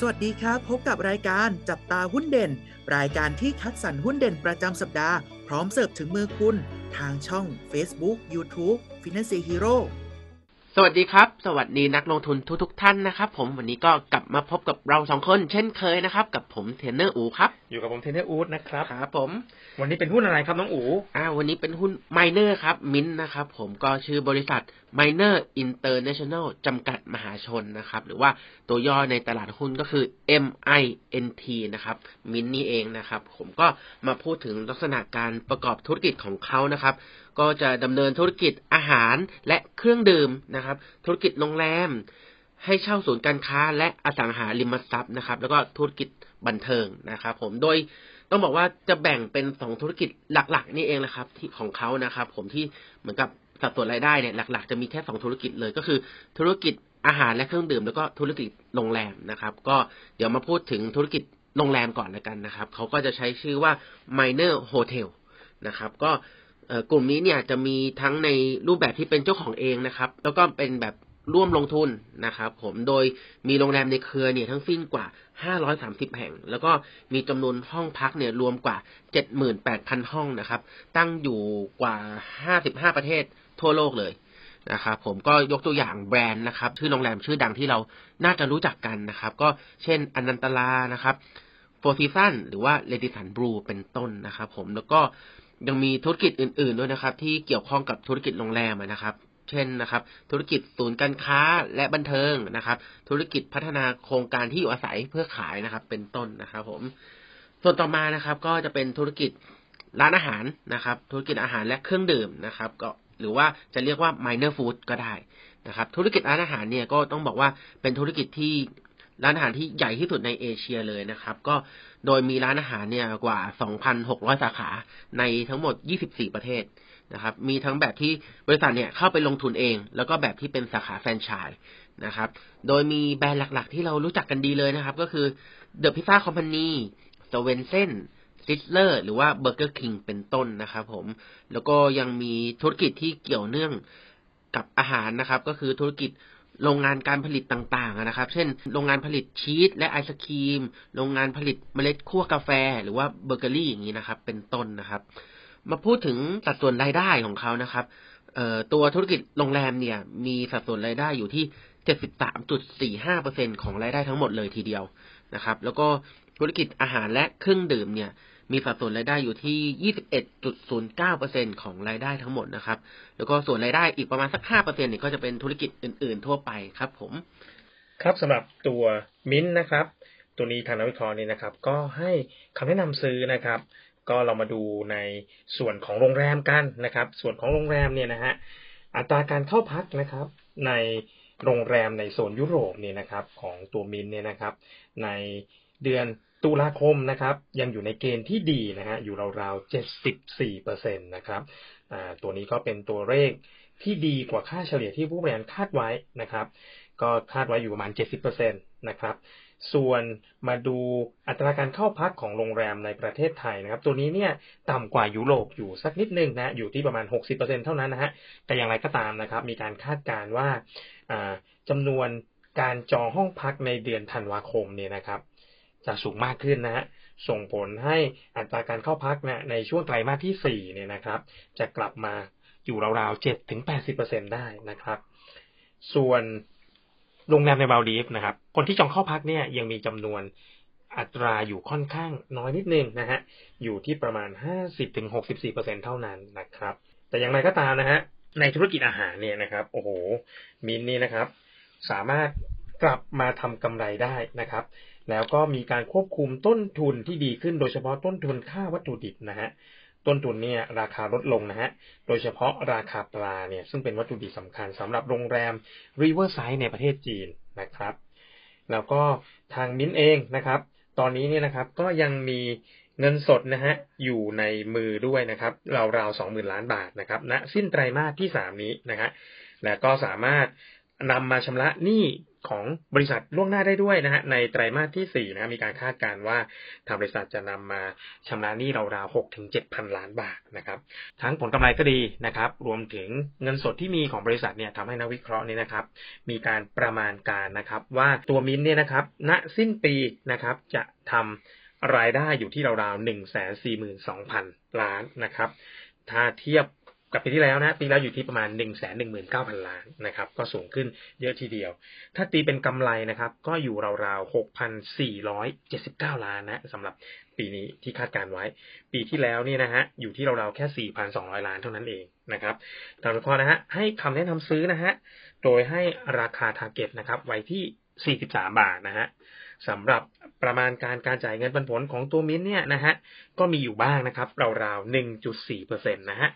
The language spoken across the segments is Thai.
สวัสดีครับ พบกับรายการจับตาหุ้นเด่น รายการที่คัดสรรหุ้นเด่นประจำสัปดาห์ พร้อมเสิร์ฟถึงมือคุณ ทางช่อง Facebook YouTube Finance Hero สวัสดีครับ สวัสดีนักลงทุนทุกๆทท่านนะครับ ผมวันนี้ก็กลับมาพบกับเราสองคน เช่นเคยนะครับ กับผมเทรนเนอร์อูครับ อยู่กับผมเทนเนอร์อูดนะครับครับผม วันนี้เป็นหุ้นอะไรครับน้องอูอ่า วันนี้เป็นหุ้น Minor ครับ มินนะครับผมก็ชื่อบริษัท Minor International จำกัดมหาชนนะครับ หรือว่าตัวย่อในตลาดหุ้นก็คือ MINT นะครับมินนี่เองนะครับ ผมก็มาพูดถึงลักษณะการประกอบธุรกิจของเขานะครับ ก็จะดำเนินธุรกิจอาหารและเครื่องดื่มนะครับธุรกิจโรงแรม ให้เช่าศูนย์การค้า และอสังหาริมทรัพย์นะครับ แล้วก็ธุรกิจบันเทิงนะครับผมโดยต้องบอกว่าจะแบ่งเป็นสองธุรกิจหลัก ๆ นี่เองนะครับ ที่ของเขานะครับ ผมที่เหมือนกับสัดส่วนรายได้เนี่ยหลัก ๆ จะมีแค่สองธุรกิจเลยก็คือ ธุรกิจอาหารและเครื่องดื่มแล้วก็ธุรกิจโรงแรมนะครับ ก็เดี๋ยวมาพูดถึงธุรกิจโรงแรมก่อนแล้วกันนะครับเขาก็จะใช้ชื่อว่า Miner Hotel นะครับ ก็ กลุ่มนี้เนี่ยจะมีทั้งในรูปแบบที่เป็นเจ้าของเองนะครับ แล้วก็เป็นแบบร่วมลงทุนนะครับ ผมโดยมีโรงแรมในเครือเนี่ยทั้งสิ้นกว่า 530 แห่ง แล้วก็มีจำนวนห้องพักเนี่ยรวมกว่า 78,000 ห้องนะครับ ตั้งอยู่กว่า 55 ประเทศทั่วโลกเลยนะครับผมก็ยกตัวอย่างแบรนด์นะครับ ชื่อโรงแรมชื่อดังที่เราน่าจะรู้จักกันนะครับ ก็เช่น Anantara นะครับ Four Seasons หรือว่า Radisson Blu เป็นต้นนะครับ ผมแล้วก็ ยังมีธุรกิจอื่น ๆ ด้วยนะครับ ที่เกี่ยวข้องกับธุรกิจโรงแรมนะครับ เช่นนะครับ ธุรกิจศูนย์การค้าและบันเทิงนะครับ ธุรกิจพัฒนาโครงการที่อยู่อาศัยเพื่อขายนะครับ เป็นต้นนะครับ ผม ส่วนต่อมานะครับ ก็จะเป็นธุรกิจร้านอาหารนะครับ ธุรกิจอาหารและเครื่องดื่มนะครับ ก็หรือว่าจะเรียกว่า minor food ก็ได้นะครับ ธุรกิจร้านอาหารเนี่ยก็ต้องบอกว่าเป็นธุรกิจที่ ร้านอาหารที่ใหญ่ที่สุดในเอเชียเลยนะครับ ก็โดยมีร้านอาหารเนี่ยกว่า 2,600 สาขาในทั้งหมด 24 ประเทศนะครับ มีทั้งแบบที่บริษัทเนี่ยเข้าไปลงทุนเอง แล้วก็แบบที่เป็นสาขาแฟรนไชส์นะครับ โดยมีแบรนด์หลักๆ ที่เรารู้จักกันดีเลยนะครับ ก็คือ The Pizza Company s w e n s e n ซิสเลอร์หรือว่าเบอร์เกอร์คิงเป็นต้นนะครับผม แล้วก็ยังมีธุรกิจที่เกี่ยวเนื่องกับอาหารนะครับ ก็คือธุรกิจ โรงงานการผลิตต่างๆนะครับ เช่น โรงงานผลิตชีสและไอศครีม โรงงานผลิตเมล็ดคั่วกาแฟ หรือว่าเบเกอรี่อย่างนี้นะครับ เป็นต้นนะครับ มาพูดถึงสัดส่วนรายได้ของเขานะครับตัวธุรกิจโรงแรมเนี่ยมีสัดส่วนรายได้อยู่ที่ 73.45%ของรายได้ทั้งหมดเลยทีเดียวนะครับ แล้วก็ธุรกิจอาหารและเครื่องดื่มเนี่ย มีสัดส่วนรายได้อยู่ที่ 21.09%ของรายได้ทั้งหมดนะครับ แล้วก็ส่วนรายได้อีกประมาณสัก 5%เนี่ยก็จะเป็นธุรกิจอื่น ๆ ทั่วไปครับผม ครับสำหรับตัวมิ้นท์นะครับ ตัวนี้ทางนักวิเคราะห์นี่นะครับ ก็ให้คำแนะนำซื้อนะครับ ก็เรามาดูในส่วนของโรงแรมกันนะครับ ส่วนของโรงแรมเนี่ยนะฮะ อัตราการเข้าพักนะครับ ในโรงแรมในโซนยุโรปเนี่ยนะครับ ของตัวมินท์เนี่ยนะครับ ในเดือน ตุลาคมนะครับยังอยู่ในเกณฑ์ที่ดีนะฮะอยู่ราวๆ74เปอร์เซ็นตนะครับตัวนี้ก็เป็นตัวเลขที่ดีกว่าค่าเฉลี่ยที่ผู้บริหารคาดไว้นะครับ ก็คาดไว้อยู่ประมาณ 70%นะครับ ส่วนมาดูอัตราการเข้าพักของโรงแรมในประเทศไทยนะครับ ตัวนี้เนี่ยต่ำกว่ายุโรปอยู่สักนิดนึงนะอยู่ที่ประมาณ 60%เท่านั้นนะฮะแต่อย่างไรก็ตามนะครับ มีการคาดการณ์ว่าจำนวนการจองห้องพักในเดือนธันวาคมเนี่ยนะครับ จะสูงมากขึ้นนะฮะส่งผลให้อัตราการเข้าพักนะในช่วงไตรมาสที่สี่เนี่ยนะครับ จะกลับมาอยู่ราวๆเจ็ดถึงแปดสิบเปอร์เซ็นได้นะครับ ส่วนโรงแรมในมาลีฟนะครับ คนที่จองเข้าพักเนี่ยยังมีจำนวนอัตราอยู่ค่อนข้างน้อยนิดนึงนะฮะ อยู่ที่ประมาณห้าสิบถึงหกสิบสี่เปอร์เซ็นเท่านั้นนะครับ แต่อย่างไรก็ตามนะฮะ ในธุรกิจอาหารเนี่ยนะครับ โอ้โห มินนี่นะครับ สามารถ กลับมาทำกำไรได้นะครับ แล้วก็มีการควบคุมต้นทุนที่ดีขึ้น โดยเฉพาะต้นทุนค่าวัตถุดิบนะฮะต้นทุนเนี่ยราคาลดลงนะฮะ โดยเฉพาะราคาปลาเนี่ยซึ่งเป็นวัตถุดิบสำคัญสำหรับโรงแรม Riverside ในประเทศจีนนะครับ แล้วก็ทางมิ้นเองนะครับ ตอนนี้เนี่ยนะครับก็ยังมีเงินสดนะฮะอยู่ในมือด้วยนะครับราวๆสองหมื่นล้านบาทนะครับณสิ้นไตรมาสที่สามนี้นะฮะและก็สามารถนำมาชำระหนี้ ของบริษัทล่วงหน้าได้ด้วยนะฮะในไตรมาสที่4นะมีการคาดการณ์ว่าทางบริษัทจะนำมาชำระหนี้ราวๆ6ถึง7พันล้านบาทนะครับ ทั้งผลกำไรก็ดีนะครับ รวมถึงเงินสดที่มีของบริษัทเนี่ยทำให้นักวิเคราะห์เนี่ยนะครับ มีการประมาณการนะครับ ว่าตัวมินเนี่ยนะครับณสิ้นปีนะครับจะทำรายได้อยู่ที่ราวๆหนึ่งแสนสี่หมื่นสองพันล้านนะครับ ถ้าเทียบ กับปีที่แล้วนะปีแล้วอยู่ที่ประมาณ1นึ่งแสนหนึ่งหมื่นเก้าพันล้านนะครับ ก็สูงขึ้นเยอะทีเดียว ถ้าตีเป็นกำไรนะครับ ก็อยู่ราวๆหกพันสี่ร้อยเจ็ดสิบเก้าล้านนะสำหรับปีนี้ที่คาดการไว้ ปีที่แล้วนี่นะฮะอยู่ที่ราวๆแค่สี่พันสองร้อยล้านเท่านั้นเองนะครับทางวิเคราะห์นะฮะให้คำแนะนำซื้อนะฮะโดยให้ราคาทาร์เก็ตนะครับไว้ที่43บาทนะฮะ สำหรับประมาณการการจ่ายเงินปันผลของตัวมิ้นเนี่ยนะฮะก็มีอยู่บ้างนะครับราวๆ 1.4%นะฮะ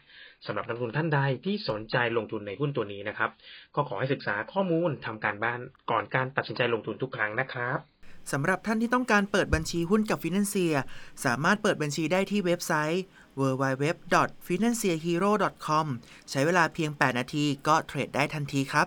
สำหรับนักลงทุนท่านใดที่สนใจลงทุนในหุ้นตัวนี้นะครับ ก็ขอให้ศึกษาข้อมูลทำการบ้านก่อนการตัดสินใจลงทุนทุกครั้งนะครับสำหรับท่านที่ต้องการเปิดบัญชีหุ้นกับฟินแลนเซียสามารถเปิดบัญชีได้ที่เว็บไซต์ www.financehero.com ใช้เวลาเพียง 8 นาทีก็เทรดได้ทันทีครับ